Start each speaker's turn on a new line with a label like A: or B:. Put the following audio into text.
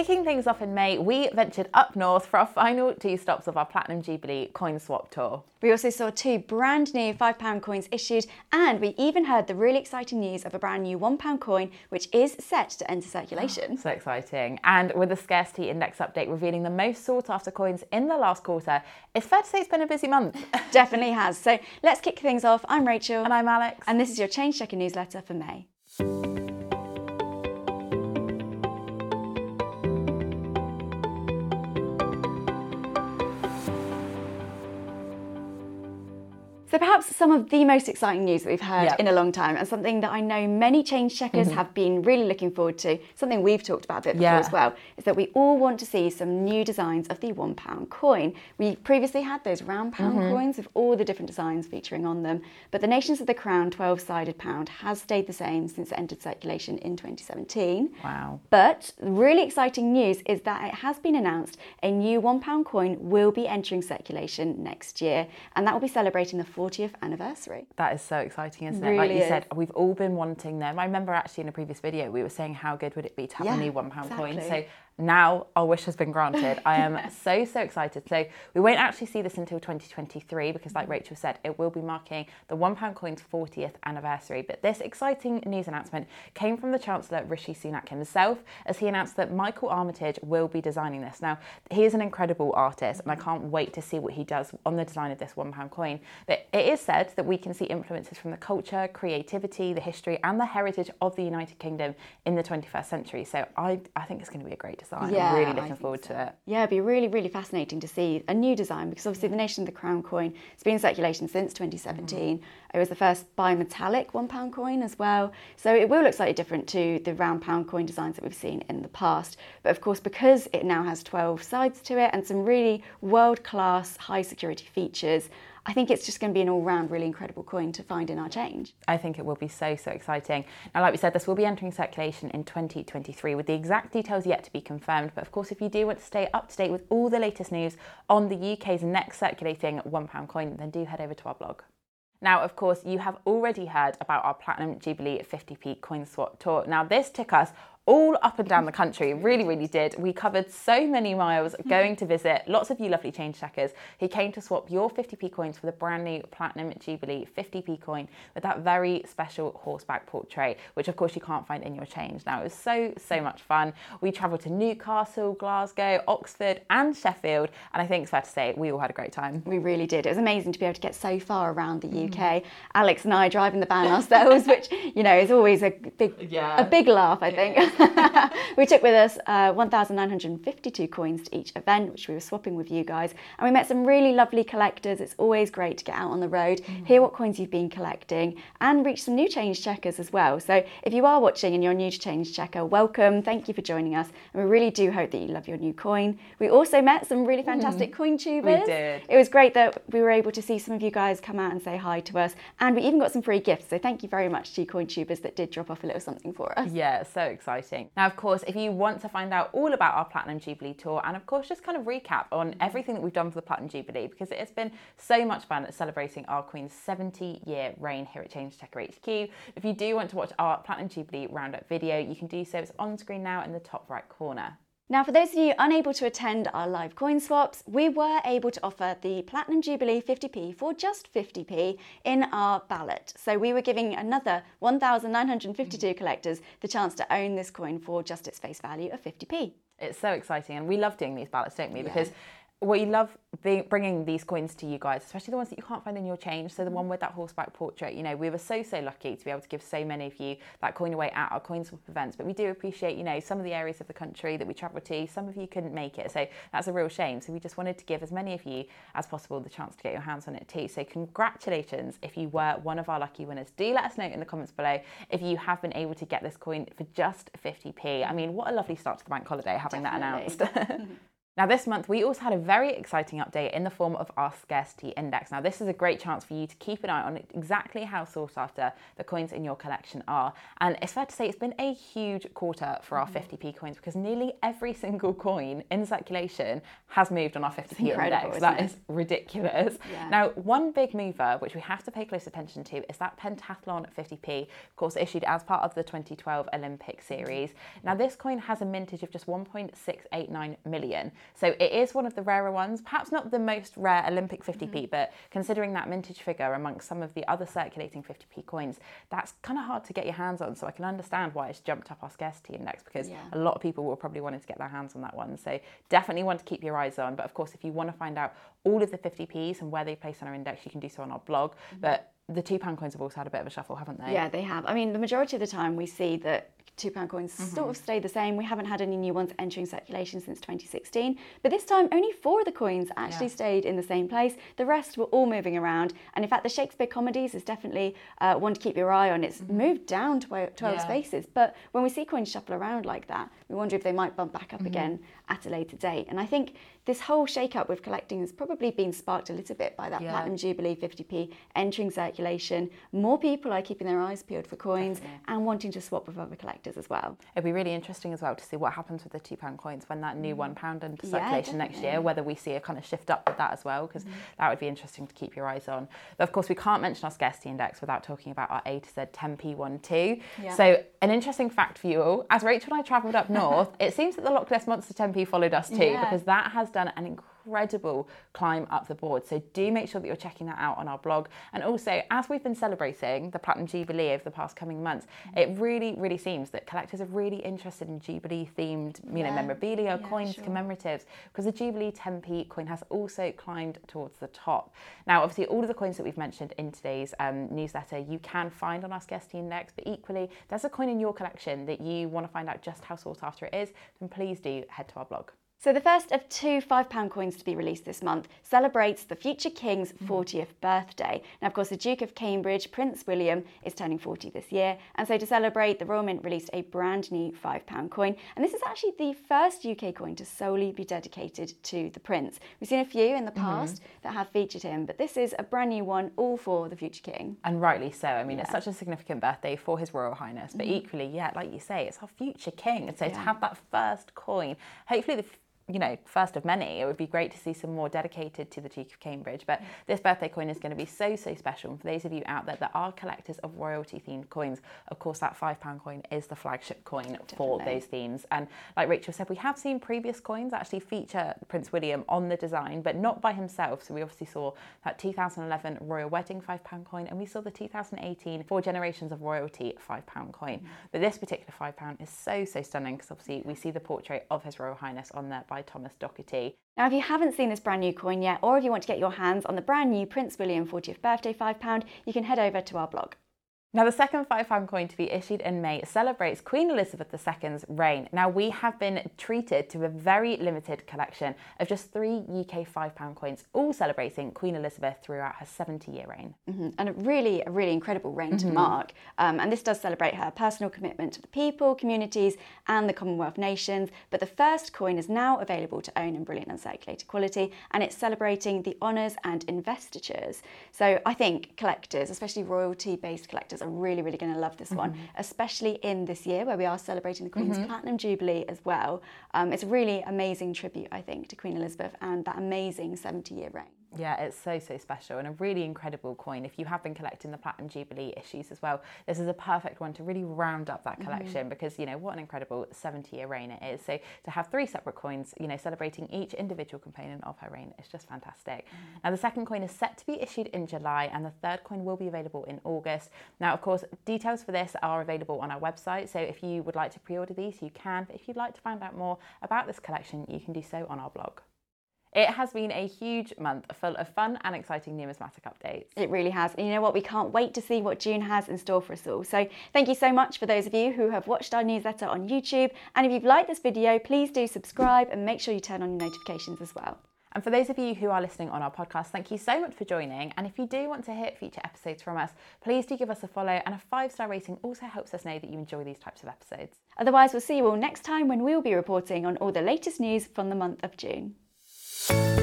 A: kicking things off in May, we ventured up north for our final two stops of our Platinum Jubilee coin swap tour.
B: We also saw two brand new £5 coins issued, and we even heard the really exciting news of a brand new £1 coin, which is set to enter circulation.
A: So exciting. And with the scarcity index update revealing the most sought after coins in the last quarter, it's fair to say it's been a busy month.
B: Definitely has. So let's kick things off. I'm Rachel.
A: And I'm Alex.
B: And this is your Change Checker newsletter for May. Perhaps some of the most exciting news that we've heard yep. in a long time, and something that I know many change checkers mm-hmm. have been really looking forward to, something we've talked about a bit before yeah. as well, is that we all want to see some new designs of the one pound coin. We previously had those round pound mm-hmm. coins with all the different designs featuring on them, but the Nations of the Crown 12 sided pound has stayed the same since it entered circulation in 2017.
A: Wow.
B: But really exciting news is that it has been announced a new one pound coin will be entering circulation next year, and that will be celebrating the 40th anniversary.
A: That is so exciting, isn't it? like you is. said, we've all been wanting them. I remember actually in a previous video we were saying how good would it be to have yeah, a new one pound exactly. coin. So now our wish has been granted. I am so, so excited. So we won't actually see this until 2023 because, like Rachel said, it will be marking the £1 coin's 40th anniversary. But this exciting news announcement came from the Chancellor Rishi Sunak himself as he announced that Michael Armitage will be designing this. Now, he is an incredible artist and I mm-hmm. can't wait to see what he does on the design of this £1 coin. But it is said that we can see influences from the culture, creativity, the history, and the heritage of the United Kingdom in the 21st century. So I, I think it's going to be a great design design. Yeah, I'm really looking forward so. to it.
B: Yeah, it'd be really, really fascinating to see a new design because obviously the Nation of the Crown coin has been in circulation since 2017. Mm. It was the first bimetallic one pound coin as well. So it will look slightly different to the round pound coin designs that we've seen in the past. But of course, because it now has 12 sides to it and some really world class high security features, I think it's just going to be an all round really incredible coin to find in our change.
A: I think it will be so, so exciting. Now, like we said, this will be entering circulation in 2023 with the exact details yet to be confirmed. But of course, if you do want to stay up to date with all the latest news on the UK's next circulating £1 coin, then do head over to our blog. Now, of course, you have already heard about our Platinum Jubilee 50p coin swap tour. Now, this took us all up and down the country. Really, really did. We covered so many miles going to visit lots of you lovely change checkers who came to swap your 50p coins for the brand new Platinum Jubilee 50p coin with that very special horseback portrait, which of course you can't find in your change. Now, it was so, so much fun. We travelled to Newcastle, Glasgow, Oxford, and Sheffield, and I think it's fair to say we all had a great time.
B: We really did. It was amazing to be able to get so far around the UK. Mm. Alex and I driving the van ourselves, which, you know, is always a big, yeah. a big laugh, I think. we took with us uh, 1,952 coins to each event, which we were swapping with you guys. And we met some really lovely collectors. It's always great to get out on the road, mm. hear what coins you've been collecting, and reach some new change checkers as well. So if you are watching and you're new to Change Checker, welcome. Thank you for joining us. And we really do hope that you love your new coin. We also met some really fantastic mm. coin tubers.
A: We did.
B: It was great that we were able to see some of you guys come out and say hi to us. And we even got some free gifts. So thank you very much to you coin tubers that did drop off a little something for us.
A: Yeah, so exciting. Now, of course, if you want to find out all about our Platinum Jubilee tour and, of course, just kind of recap on mm-hmm. everything that we've done for the Platinum Jubilee, because it has been so much fun celebrating our Queen's 70 year reign here at Change Checker HQ. If you do want to watch our Platinum Jubilee roundup video, you can do so. It's on screen now in the top right corner.
B: Now, for those of you unable to attend our live coin swaps, we were able to offer the Platinum Jubilee 50p for just 50p in our ballot. So we were giving another 1,952 mm. collectors the chance to own this coin for just its face value of 50p.
A: It's so exciting, and we love doing these ballots, don't we? Because we love being, bringing these coins to you guys, especially the ones that you can't find in your change. So the one mm. with that horseback portrait, you know, we were so so lucky to be able to give so many of you that coin away at our coin swap events. But we do appreciate, you know, some of the areas of the country that we travel to. Some of you couldn't make it, so that's a real shame. So we just wanted to give as many of you as possible the chance to get your hands on it too. So congratulations if you were one of our lucky winners. Do let us know in the comments below if you have been able to get this coin for just 50p. I mean, what a lovely start to the bank holiday having Definitely. that announced. Now, this month we also had a very exciting update in the form of our scarcity index. Now, this is a great chance for you to keep an eye on exactly how sought after the coins in your collection are. And it's fair to say it's been a huge quarter for our 50p mm-hmm. coins because nearly every single coin in circulation has moved on our 50p index. That is ridiculous. Yeah. Now, one big mover, which we have to pay close attention to, is that pentathlon 50p, of course, issued as part of the 2012 Olympic series. Now, this coin has a mintage of just 1.689 million. So it is one of the rarer ones, perhaps not the most rare Olympic 50p, mm-hmm. but considering that mintage figure amongst some of the other circulating 50p coins, that's kind of hard to get your hands on. So I can understand why it's jumped up our scarcity index because yeah. a lot of people were probably wanting to get their hands on that one. So definitely want to keep your eyes on. But of course, if you want to find out all of the 50p's and where they place on our index, you can do so on our blog. Mm-hmm. But the two pound coins have also had a bit of a shuffle, haven't they?
B: Yeah, they have. I mean, the majority of the time we see that two pound coins mm-hmm. sort of stay the same. We haven't had any new ones entering circulation since 2016, but this time only four of the coins actually yeah. stayed in the same place. The rest were all moving around, and in fact, the Shakespeare comedies is definitely uh, one to keep your eye on. It's mm-hmm. moved down to 12 yeah. spaces, but when we see coins shuffle around like that, we wonder if they might bump back up mm-hmm. again at a later date. And I think this whole shake-up with collecting has probably been sparked a little bit by that yeah. Platinum Jubilee 50p entering circulation. More people are keeping their eyes peeled for coins Definitely. and wanting to swap with other collectors as well.
A: It'd be really interesting as well to see what happens with the two pound coins when that new one pound into circulation yeah, next year, whether we see a kind of shift up with that as well, because mm-hmm. that would be interesting to keep your eyes on. But of course, we can't mention our scarcity index without talking about our A to Z 10p1 too. Yeah. So, an interesting fact for you all as Rachel and I travelled up north, it seems that the Loch Ness Monster 10p followed us too, yeah. because that has done an incredible incredible climb up the board. So do make sure that you're checking that out on our blog. And also, as we've been celebrating the Platinum Jubilee over the past coming months, it really, really seems that collectors are really interested in Jubilee themed, you know, memorabilia, yeah, coins, sure. commemoratives, because the Jubilee 10p coin has also climbed towards the top. Now, obviously, all of the coins that we've mentioned in today's um, newsletter you can find on our scarcity index, but equally, there's a coin in your collection that you want to find out just how sought after it is, then please do head to our blog.
B: So, the first of two £5 coins to be released this month celebrates the future King's 40th mm. birthday. Now, of course, the Duke of Cambridge, Prince William, is turning 40 this year. And so, to celebrate, the Royal Mint released a brand new £5 coin. And this is actually the first UK coin to solely be dedicated to the Prince. We've seen a few in the mm-hmm. past mm-hmm. that have featured him, but this is a brand new one, all for the future King.
A: And rightly so. I mean, yeah. it's such a significant birthday for His Royal Highness, but mm-hmm. equally, yeah, like you say, it's our future King. And so, yeah. to have that first coin, hopefully, the you know, first of many. It would be great to see some more dedicated to the Duke of Cambridge. But this birthday coin is going to be so, so special. And for those of you out there that are collectors of royalty themed coins, of course, that £5 coin is the flagship coin Definitely. for those themes. And like Rachel said, we have seen previous coins actually feature Prince William on the design, but not by himself. So we obviously saw that 2011 Royal Wedding £5 coin, and we saw the 2018 Four Generations of Royalty £5 coin. Mm-hmm. But this particular £5 is so, so stunning because obviously we see the portrait of His Royal Highness on there by by Thomas Docherty.
B: Now, if you haven't seen this brand new coin yet, or if you want to get your hands on the brand new Prince William 40th birthday £5, you can head over to our blog.
A: Now, the second £5 coin to be issued in May celebrates Queen Elizabeth II's reign. Now, we have been treated to a very limited collection of just three UK £5 coins, all celebrating Queen Elizabeth throughout her 70 year reign.
B: Mm-hmm. And a really, a really incredible reign mm-hmm. to mark. Um, and this does celebrate her personal commitment to the people, communities, and the Commonwealth nations. But the first coin is now available to own in brilliant uncirculated quality, and it's celebrating the honours and investitures. So I think collectors, especially royalty based collectors, are really, really going to love this mm-hmm. one, especially in this year where we are celebrating the Queen's mm-hmm. Platinum Jubilee as well. Um, it's a really amazing tribute, I think, to Queen Elizabeth and that amazing 70 year reign.
A: Yeah, it's so, so special and a really incredible coin. If you have been collecting the Platinum Jubilee issues as well, this is a perfect one to really round up that mm-hmm. collection mm-hmm. because, you know, what an incredible 70 year reign it is. So to have three separate coins, you know, celebrating each individual component of her reign is just fantastic. Mm-hmm. Now, the second coin is set to be issued in July and the third coin will be available in August. Now, of course, details for this are available on our website. So if you would like to pre order these, you can. But if you'd like to find out more about this collection, you can do so on our blog. It has been a huge month full of fun and exciting numismatic updates.
B: It really has. And you know what? We can't wait to see what June has in store for us all. So thank you so much for those of you who have watched our newsletter on YouTube. And if you've liked this video, please do subscribe and make sure you turn on your notifications as well.
A: And for those of you who are listening on our podcast, thank you so much for joining. And if you do want to hear future episodes from us, please do give us a follow and a five star rating also helps us know that you enjoy these types of episodes.
B: Otherwise, we'll see you all next time when we'll be reporting on all the latest news from the month of June you